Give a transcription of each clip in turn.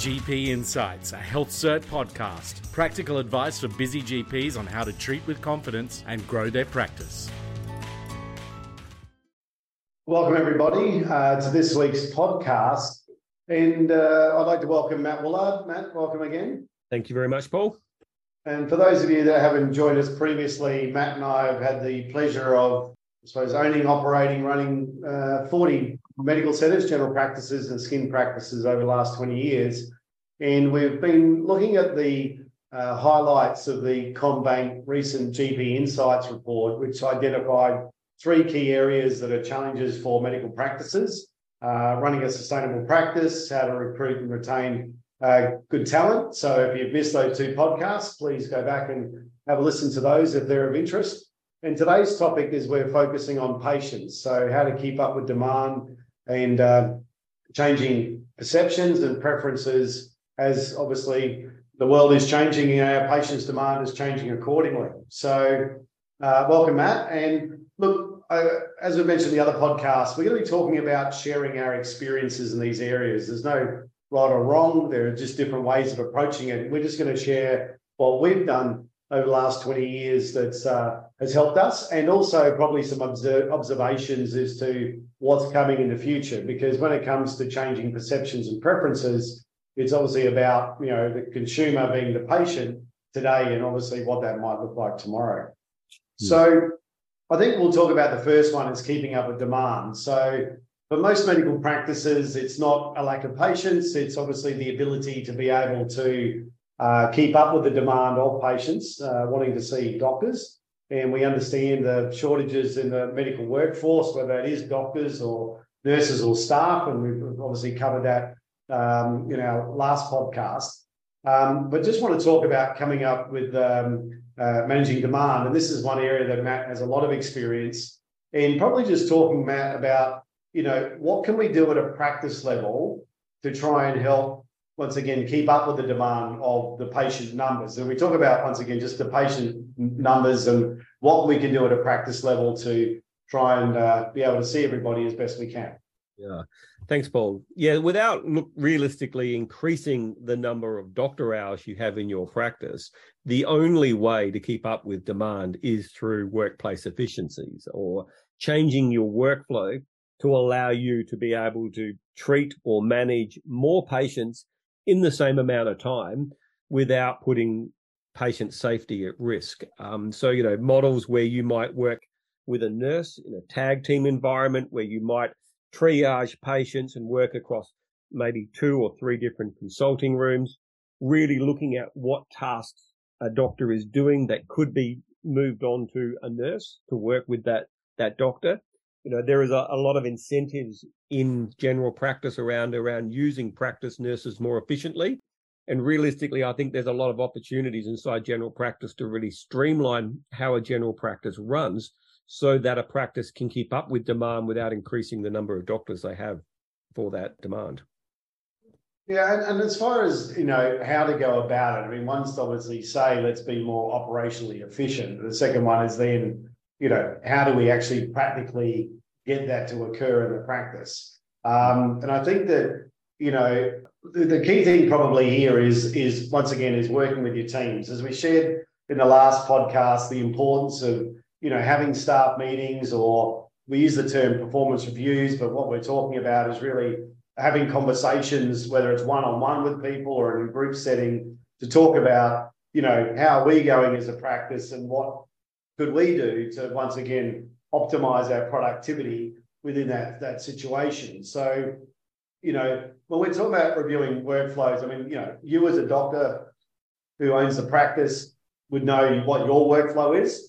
GP Insights, a HealthCert podcast. Practical advice for busy GPs on how to treat with confidence and grow their practice. Welcome, everybody, uh, to this week's podcast. And uh, I'd like to welcome Matt Woollard. Matt, welcome again. Thank you very much, Paul. And for those of you that haven't joined us previously, Matt and I have had the pleasure of, I suppose, owning, operating, running uh, 40 medical centres, general practices, and skin practices over the last 20 years. And we've been looking at the uh, highlights of the CommBank recent GP Insights report, which identified three key areas that are challenges for medical practices uh, running a sustainable practice, how to recruit and retain uh, good talent. So if you've missed those two podcasts, please go back and have a listen to those if they're of interest. And today's topic is we're focusing on patients. So how to keep up with demand and uh, changing perceptions and preferences as obviously the world is changing and our patients' demand is changing accordingly. So uh, welcome, Matt. And look, uh, as we mentioned in the other podcast, we're going to be talking about sharing our experiences in these areas. There's no right or wrong. There are just different ways of approaching it. We're just going to share what we've done over the last 20 years that's uh, has helped us and also probably some observe, observations as to what's coming in the future. Because when it comes to changing perceptions and preferences, it's obviously about you know the consumer being the patient today and obviously what that might look like tomorrow. Mm. So I think we'll talk about the first one is keeping up with demand. So for most medical practices, it's not a lack of patients, it's obviously the ability to be able to uh, keep up with the demand of patients uh, wanting to see doctors. And we understand the shortages in the medical workforce, whether it is doctors or nurses or staff, and we've obviously covered that um, in our last podcast. Um, but just want to talk about coming up with um, uh, managing demand. And this is one area that Matt has a lot of experience in. Probably just talking, Matt, about you know what can we do at a practice level to try and help once again keep up with the demand of the patient numbers. And we talk about once again just the patient numbers and what we can do at a practice level to try and uh, be able to see everybody as best we can. Yeah. Thanks, Paul. Yeah, without look, realistically increasing the number of doctor hours you have in your practice, the only way to keep up with demand is through workplace efficiencies or changing your workflow to allow you to be able to treat or manage more patients in the same amount of time without putting patient safety at risk. Um, so, you know, models where you might work with a nurse in a tag team environment where you might triage patients and work across maybe two or three different consulting rooms, really looking at what tasks a doctor is doing that could be moved on to a nurse to work with that, that doctor. You know, there is a, a lot of incentives in general practice around, around using practice nurses more efficiently. And realistically, I think there's a lot of opportunities inside general practice to really streamline how a general practice runs so that a practice can keep up with demand without increasing the number of doctors they have for that demand. Yeah, and, and, as far as you know how to go about it, I mean, one's obviously say let's be more operationally efficient. The second one is then you know how do we actually practically get that to occur in the practice? Um, and I think that you know the, the key thing probably here is is once again is working with your teams, as we shared in the last podcast, the importance of you know, having staff meetings or we use the term performance reviews, but what we're talking about is really having conversations, whether it's one on one with people or in a group setting, to talk about, you know, how are we going as a practice and what could we do to once again optimize our productivity within that, that situation. So, you know, when we're talking about reviewing workflows, I mean, you know, you as a doctor who owns the practice would know what your workflow is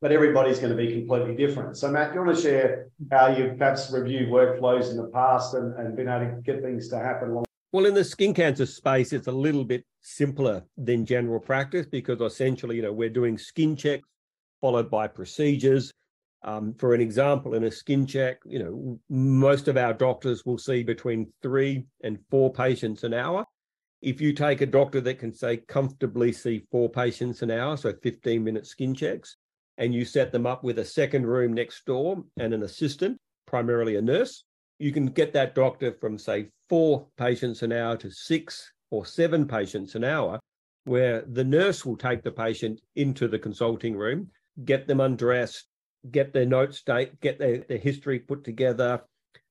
but everybody's going to be completely different. So, Matt, do you want to share how you've perhaps reviewed workflows in the past and, and been able to get things to happen along? Well, in the skin cancer space, it's a little bit simpler than general practice because essentially, you know, we're doing skin checks followed by procedures. Um, for an example, in a skin check, you know, most of our doctors will see between three and four patients an hour. If you take a doctor that can say comfortably see four patients an hour, so 15 minute skin checks, and you set them up with a second room next door and an assistant, primarily a nurse, you can get that doctor from, say, four patients an hour to six or seven patients an hour, where the nurse will take the patient into the consulting room, get them undressed, get their notes, date, get their, their history put together.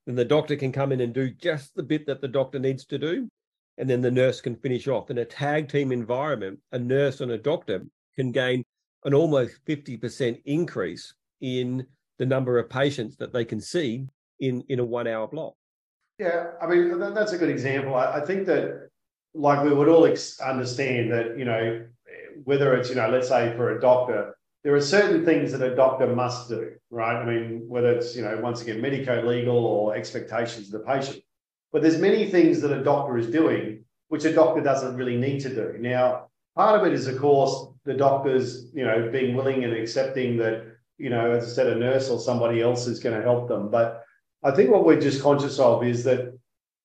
Then the doctor can come in and do just the bit that the doctor needs to do. And then the nurse can finish off. In a tag team environment, a nurse and a doctor can gain an almost 50% increase in the number of patients that they can see in, in a one hour block. Yeah, I mean, that's a good example. I, think that, like, we would all ex- understand that, you know, whether it's, you know, let's say for a doctor, there are certain things that a doctor must do, right? I mean, whether it's, you know, once again, medico legal or expectations of the patient. But there's many things that a doctor is doing which a doctor doesn't really need to do. Now, part of it is, of course, the doctors, you know, being willing and accepting that, you know, as I said, a nurse or somebody else is going to help them. But I think what we're just conscious of is that,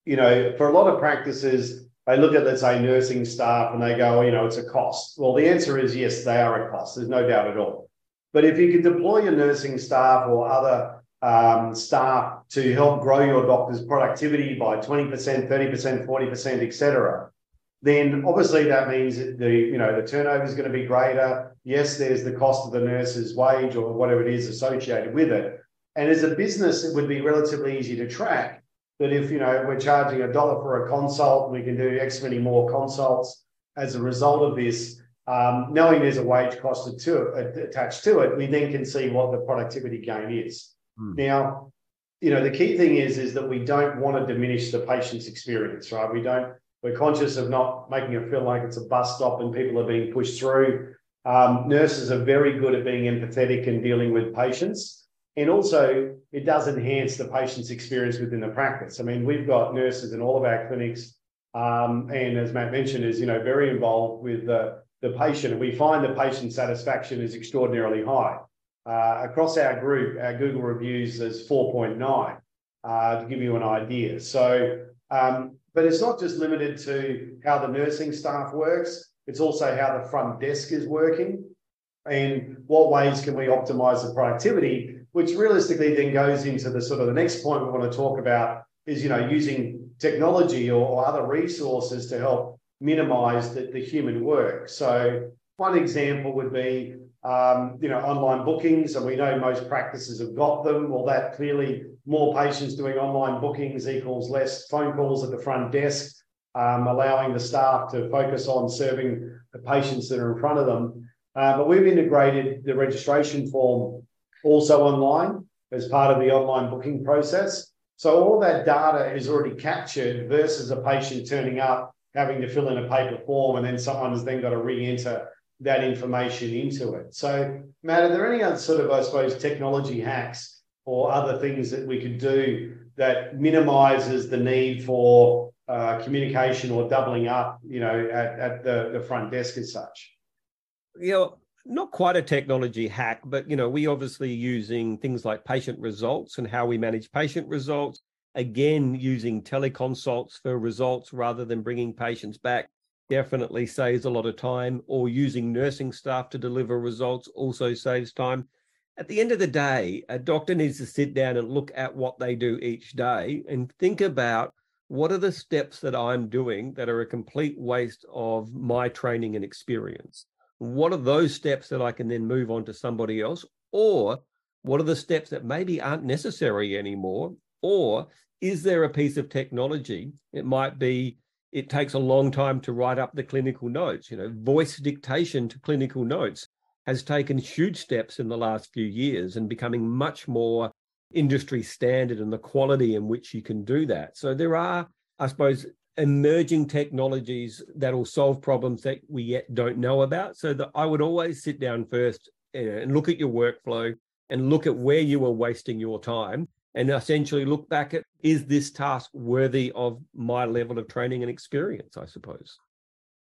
you know, for a lot of practices, they look at, let's say, nursing staff and they go, oh, you know, it's a cost. Well, the answer is yes, they are a cost. There's no doubt at all. But if you could deploy your nursing staff or other um, staff to help grow your doctor's productivity by 20%, 30%, 40%, etc., then obviously that means that the you know the turnover is going to be greater. Yes, there's the cost of the nurse's wage or whatever it is associated with it. And as a business, it would be relatively easy to track that if you know we're charging a dollar for a consult, we can do X many more consults as a result of this. Um, knowing there's a wage cost to, attached to it, we then can see what the productivity gain is. Hmm. Now, you know, the key thing is is that we don't want to diminish the patient's experience, right? We don't. We're conscious of not making it feel like it's a bus stop and people are being pushed through. Um, nurses are very good at being empathetic and dealing with patients. And also, it does enhance the patient's experience within the practice. I mean, we've got nurses in all of our clinics, um, and as Matt mentioned, is you know very involved with the, the patient. And we find the patient satisfaction is extraordinarily high. Uh, across our group, our Google reviews is 4.9 uh, to give you an idea. So, um, but it's not just limited to how the nursing staff works. It's also how the front desk is working and what ways can we optimize the productivity which realistically then goes into the sort of the next point we want to talk about is you know using technology or, or other resources to help minimize the, the human work. So one example would be um, you know online bookings and we know most practices have got them. Well that clearly more patients doing online bookings equals less phone calls at the front desk um, allowing the staff to focus on serving the patients that are in front of them. Uh, but we've integrated the registration form also online as part of the online booking process. So all that data is already captured versus a patient turning up, having to fill in a paper form, and then someone has then got to re-enter that information into it. So, Matt, are there any other sort of, I suppose, technology hacks or other things that we could do that minimizes the need for uh, communication or doubling up, you know, at, at the, the front desk as such? You know, not quite a technology hack, but you know, we obviously using things like patient results and how we manage patient results. Again, using teleconsults for results rather than bringing patients back definitely saves a lot of time. Or using nursing staff to deliver results also saves time. At the end of the day, a doctor needs to sit down and look at what they do each day and think about what are the steps that I'm doing that are a complete waste of my training and experience what are those steps that I can then move on to somebody else? Or what are the steps that maybe aren't necessary anymore? Or is there a piece of technology? It might be it takes a long time to write up the clinical notes. You know, voice dictation to clinical notes has taken huge steps in the last few years and becoming much more industry standard and the quality in which you can do that. So there are, I suppose, emerging technologies that will solve problems that we yet don't know about. So that I would always sit down first and look at your workflow and look at where you are wasting your time and essentially look back at is this task worthy of my level of training and experience, I suppose.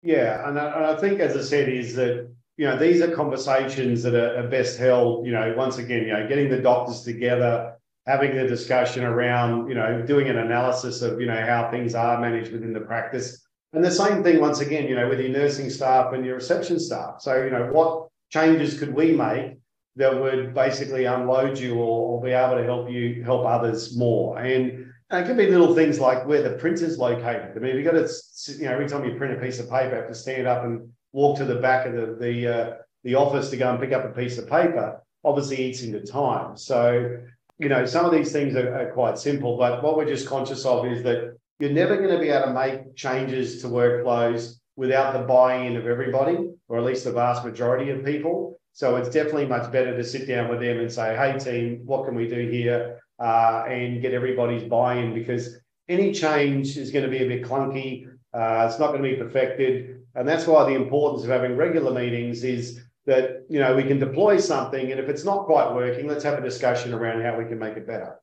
Yeah, and I, and I think, as I said, is that you know these are conversations that are, are best held. You know, once again, you know, getting the doctors together, having the discussion around, you know, doing an analysis of, you know, how things are managed within the practice. And the same thing, once again, you know, with your nursing staff and your reception staff. So, you know, what changes could we make that would basically unload you or, or be able to help you help others more? And, And it could be little things like where the printer's located. I mean, you've got to, you know, every time you print a piece of paper, you have to stand up and walk to the back of the the, uh, the office to go and pick up a piece of paper. Obviously, eats into time. So, you know, some of these things are, are quite simple, but what we're just conscious of is that you're never going to be able to make changes to workflows without the buy-in of everybody, or at least the vast majority of people. So it's definitely much better to sit down with them and say, "Hey, team, what can we do here?" Uh, and get everybody's buy-in because any change is going to be a bit clunky. Uh, it's not going to be perfected, and that's why the importance of having regular meetings is that you know we can deploy something, and if it's not quite working, let's have a discussion around how we can make it better.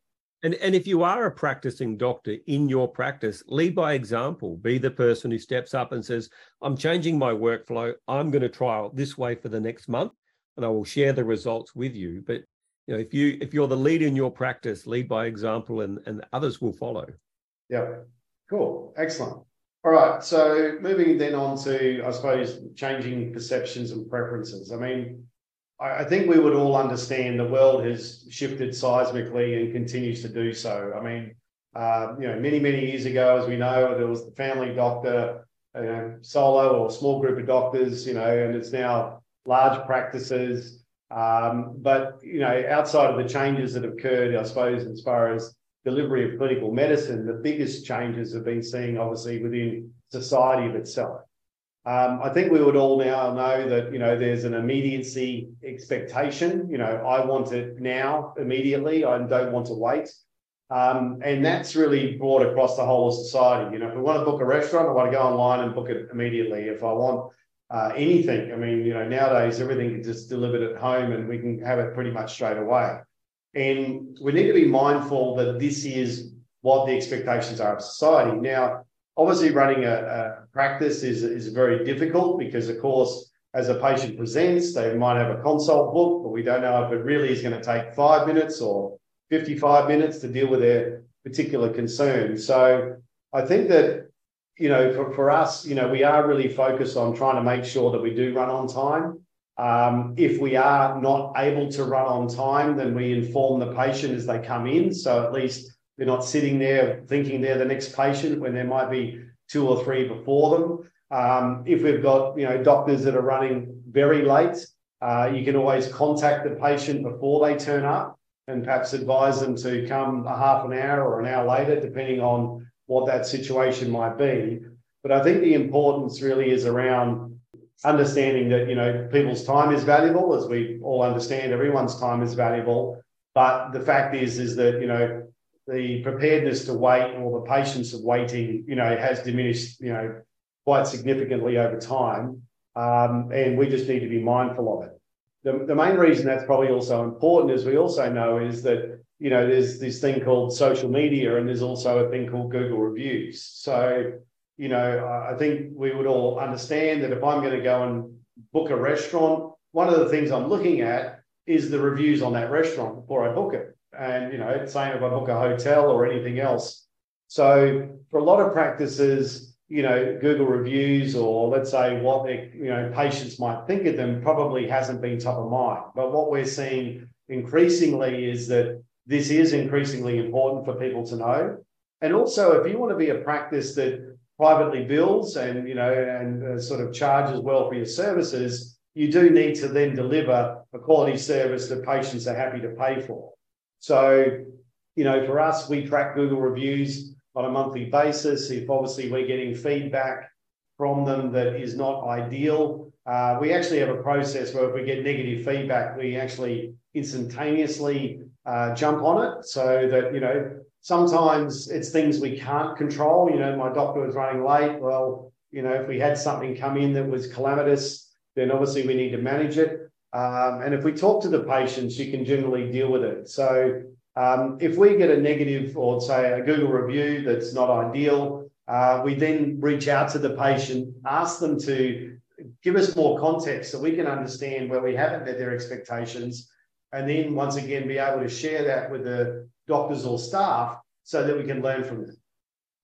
And, and if you are a practicing doctor in your practice, lead by example. Be the person who steps up and says, I'm changing my workflow. I'm going to trial this way for the next month and I will share the results with you. But you know, if you if you're the lead in your practice, lead by example and, and others will follow. Yeah. Cool. Excellent. All right. So moving then on to, I suppose, changing perceptions and preferences. I mean, I think we would all understand the world has shifted seismically and continues to do so. I mean, uh, you know, many, many years ago, as we know, there was the family doctor, you know, solo or small group of doctors, you know, and it's now large practices. Um, but, you know, outside of the changes that have occurred, I suppose, as far as delivery of clinical medicine, the biggest changes have been seen, obviously, within society itself. Um, I think we would all now know that you know there's an immediacy expectation. You know, I want it now, immediately. I don't want to wait, um, and that's really brought across the whole of society. You know, if we want to book a restaurant, I want to go online and book it immediately. If I want uh, anything, I mean, you know, nowadays everything is just delivered at home, and we can have it pretty much straight away. And we need to be mindful that this is what the expectations are of society. Now, Obviously, running a, a practice is, is very difficult because, of course, as a patient presents, they might have a consult book, but we don't know if it really is going to take five minutes or 55 minutes to deal with their particular concern. So I think that, you know, for, for us, you know, we are really focused on trying to make sure that we do run on time. Um, if we are not able to run on time, then we inform the patient as they come in. So at least they're not sitting there thinking they're the next patient when there might be two or three before them. Um, if we've got you know doctors that are running very late, uh, you can always contact the patient before they turn up and perhaps advise them to come a half an hour or an hour later, depending on what that situation might be. But I think the importance really is around understanding that you know people's time is valuable, as we all understand. Everyone's time is valuable, but the fact is is that you know the preparedness to wait or the patience of waiting, you know, has diminished, you know, quite significantly over time. Um, and we just need to be mindful of it. The, the main reason that's probably also important, as we also know, is that, you know, there's this thing called social media and there's also a thing called Google reviews. So, you know, I think we would all understand that if I'm going to go and book a restaurant, one of the things I'm looking at is the reviews on that restaurant before I book it and you know, it's same if I book a hotel or anything else. So for a lot of practices, you know, Google reviews or let's say what their you know patients might think of them probably hasn't been top of mind. But what we're seeing increasingly is that this is increasingly important for people to know. And also, if you want to be a practice that privately bills and you know and uh, sort of charges well for your services, you do need to then deliver a quality service that patients are happy to pay for. So, you know, for us, we track Google reviews on a monthly basis. If obviously we're getting feedback from them that is not ideal, uh, we actually have a process where if we get negative feedback, we actually instantaneously uh, jump on it so that, you know, sometimes it's things we can't control. You know, my doctor was running late. Well, you know, if we had something come in that was calamitous, then obviously we need to manage it. Um, and if we talk to the patients, you can generally deal with it. So um, if we get a negative or say a Google review that's not ideal, uh, we then reach out to the patient, ask them to give us more context so we can understand where we haven't met their expectations, and then once again be able to share that with the doctors or staff so that we can learn from them.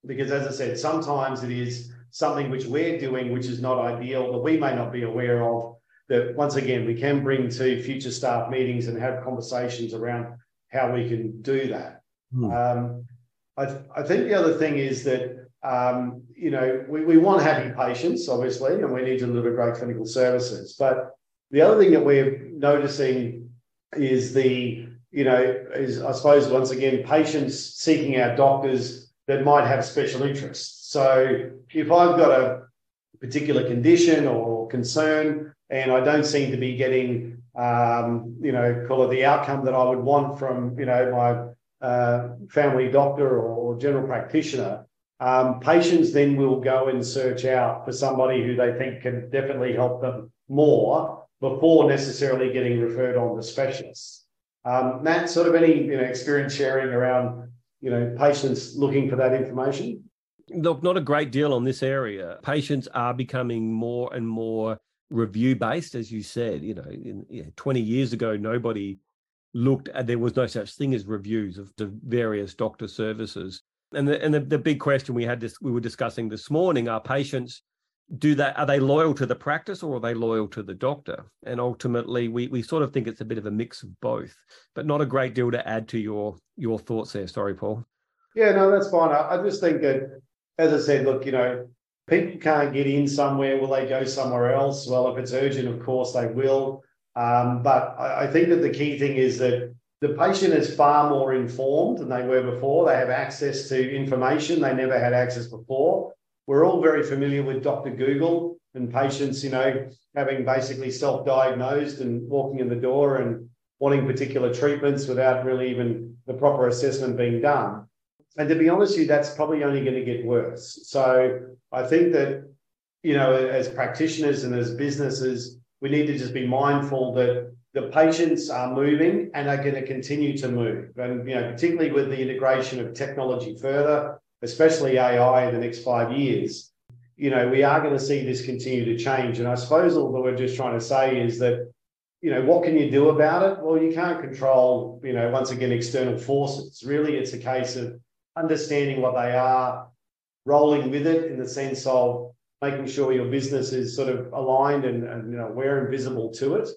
Because as I said, sometimes it is something which we're doing which is not ideal that we may not be aware of that once again we can bring to future staff meetings and have conversations around how we can do that. Hmm. Um, I, th- I think the other thing is that um, you know we, we want happy patients, obviously, and we need to deliver great clinical services. But the other thing that we're noticing is the you know is I suppose once again patients seeking out doctors that might have special interests. So if I've got a particular condition or concern and I don't seem to be getting um, you know, call it the outcome that I would want from, you know, my uh, family doctor or, general practitioner. Um, patients then will go and search out for somebody who they think can definitely help them more before necessarily getting referred on to specialists. Um, Matt, sort of any you know experience sharing around you know patients looking for that information? Look, not a great deal on this area. Patients are becoming more and more review based, as you said. You know, in, you know, 20 years ago, nobody looked at there was no such thing as reviews of the various doctor services. And the and the, the big question we had this we were discussing this morning are patients do that are they loyal to the practice or are they loyal to the doctor and ultimately we we sort of think it's a bit of a mix of both but not a great deal to add to your your thoughts there sorry paul yeah no that's fine i, I just think that as i said look you know people can't get in somewhere, will they go somewhere else? Well, if it's urgent, of course they will. Um, but I, I, think that the key thing is that the patient is far more informed than they were before. They have access to information they never had access before. We're all very familiar with Dr. Google and patients, you know, having basically self-diagnosed and walking in the door and wanting particular treatments without really even the proper assessment being done. And to be honest with you, that's probably only going to get worse. So I think that, you know, as practitioners and as businesses, we need to just be mindful that the patients are moving and are going to continue to move. And, you know, particularly with the integration of technology further, especially AI in the next five years, you know, we are going to see this continue to change. And I suppose all that we're just trying to say is that, you know, what can you do about it? Well, you can't control, you know, once again, external forces. Really, it's a case of understanding what they are, rolling with it in the sense of making sure your business is sort of aligned and, and you know we're invisible to it.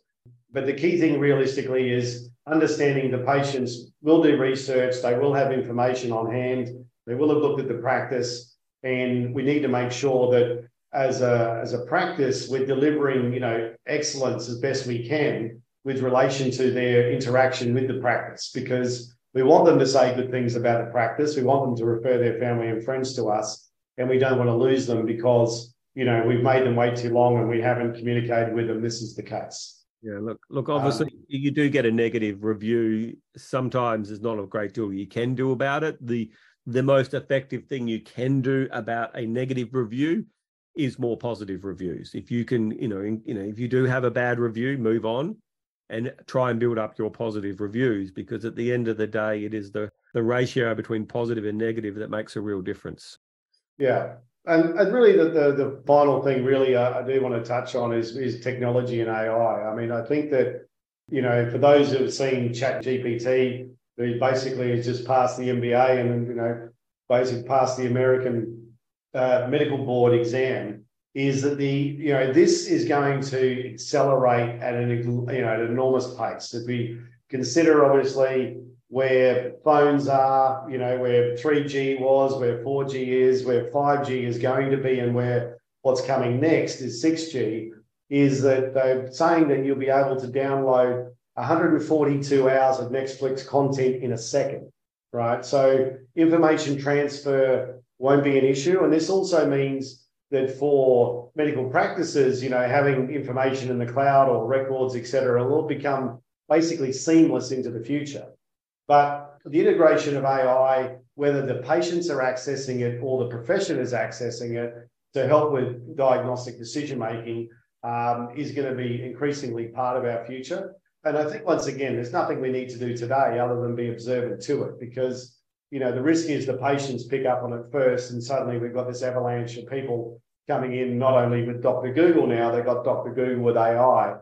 But the key thing realistically is understanding the patients will do research, they will have information on hand, they will have looked at the practice, and we need to make sure that as a as a practice we're delivering you know excellence as best we can with relation to their interaction with the practice because we want them to say good things about the practice. We want them to refer their family and friends to us, and we don't want to lose them because you know we've made them wait too long and we haven't communicated with them. This is the case. Yeah, look, look. Obviously, um, you do get a negative review. Sometimes there's not a great deal you can do about it. the The most effective thing you can do about a negative review is more positive reviews. If you can, you know, in, you know, if you do have a bad review, move on and try and build up your positive reviews because at the end of the day it is the the ratio between positive and negative that makes a real difference yeah and, and really the, the, the final thing really I, I do want to touch on is is technology and ai i mean i think that you know for those who have seen chat gpt who basically has just passed the mba and you know basically passed the american uh, medical board exam is that the you know this is going to accelerate at an you know at an enormous pace. If we consider obviously where phones are, you know where 3G was, where 4G is, where 5G is going to be, and where what's coming next is 6G, is that they're saying that you'll be able to download 142 hours of Netflix content in a second, right? So information transfer won't be an issue, and this also means that for medical practices, you know, having information in the cloud or records, et cetera, will become basically seamless into the future. But the integration of AI, whether the patients are accessing it or the profession is accessing it to help with diagnostic decision making, um, is going to be increasingly part of our future. And I think once again, there's nothing we need to do today other than be observant to it because you know, the risk is the patients pick up on it first, and suddenly we've got this avalanche of people coming in, not only with Dr. Google now, they've got Dr. Google with AI,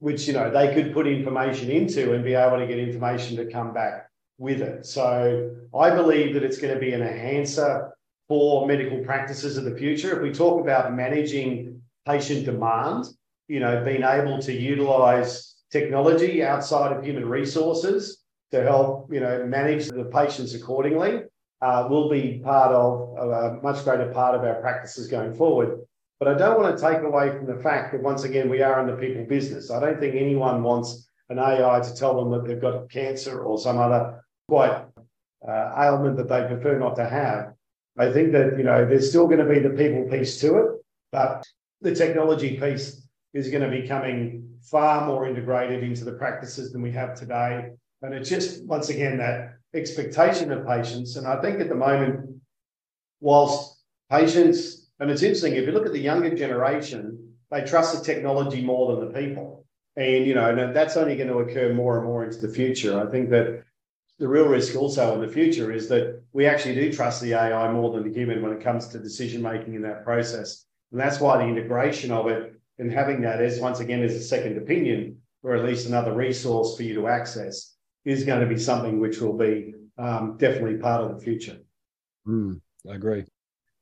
which, you know, they could put information into and be able to get information to come back with it. So I believe that it's going to be an enhancer for medical practices of the future. If we talk about managing patient demand, you know, being able to utilize technology outside of human resources to help, you know, manage the patients accordingly. uh, will be part of, of a much greater part of our practices going forward. But I don't want to take away from the fact that once again, we are in the people business. I don't think anyone wants an AI to tell them that they've got cancer or some other quite uh, ailment that they prefer not to have. I think that, you know, there's still going to be the people piece to it, but the technology piece is going to be coming far more integrated into the practices than we have today. And it's just, once again, that expectation of patients. And I think at the moment, whilst patients, and it's interesting, if you look at the younger generation, they trust the technology more than the people. And, you know, that's only going to occur more and more into the future. I think that the real risk also in the future is that we actually do trust the AI more than the human when it comes to decision making in that process. And that's why the integration of it and having that as once again as a second opinion or at least another resource for you to access is going to be something which will be um, definitely part of the future. Mm, I agree.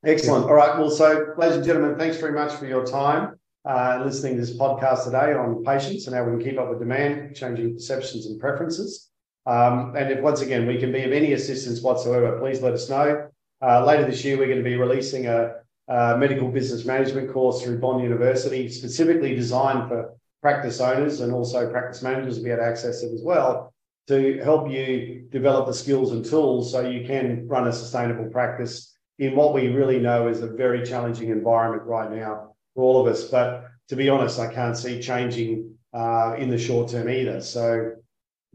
Excellent. All right. Well, so ladies and gentlemen, thanks very much for your time uh, listening to this podcast today on patients and how we can keep up with demand, changing perceptions and preferences. Um, and if once again we can be of any assistance whatsoever, please let us know. Uh, later this year, we're going to be releasing a, a, medical business management course through Bond University, specifically designed for practice owners and also practice managers to be able to access it as well to help you develop the skills and tools so you can run a sustainable practice in what we really know is a very challenging environment right now for all of us. But to be honest, I can't see changing uh, in the short term either. So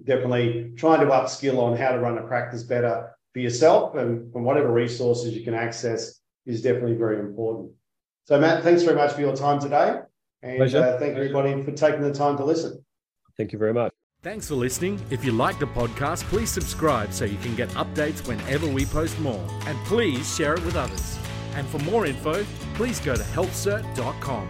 definitely trying to upskill on how to run a practice better for yourself and from whatever resources you can access is definitely very important. So Matt, thanks very much for your time today. And uh, thank you everybody for taking the time to listen. Thank you very much. Thanks for listening. If you like the podcast, please subscribe so you can get updates whenever we post more. And please share it with others. And for more info, please go to healthcert.com.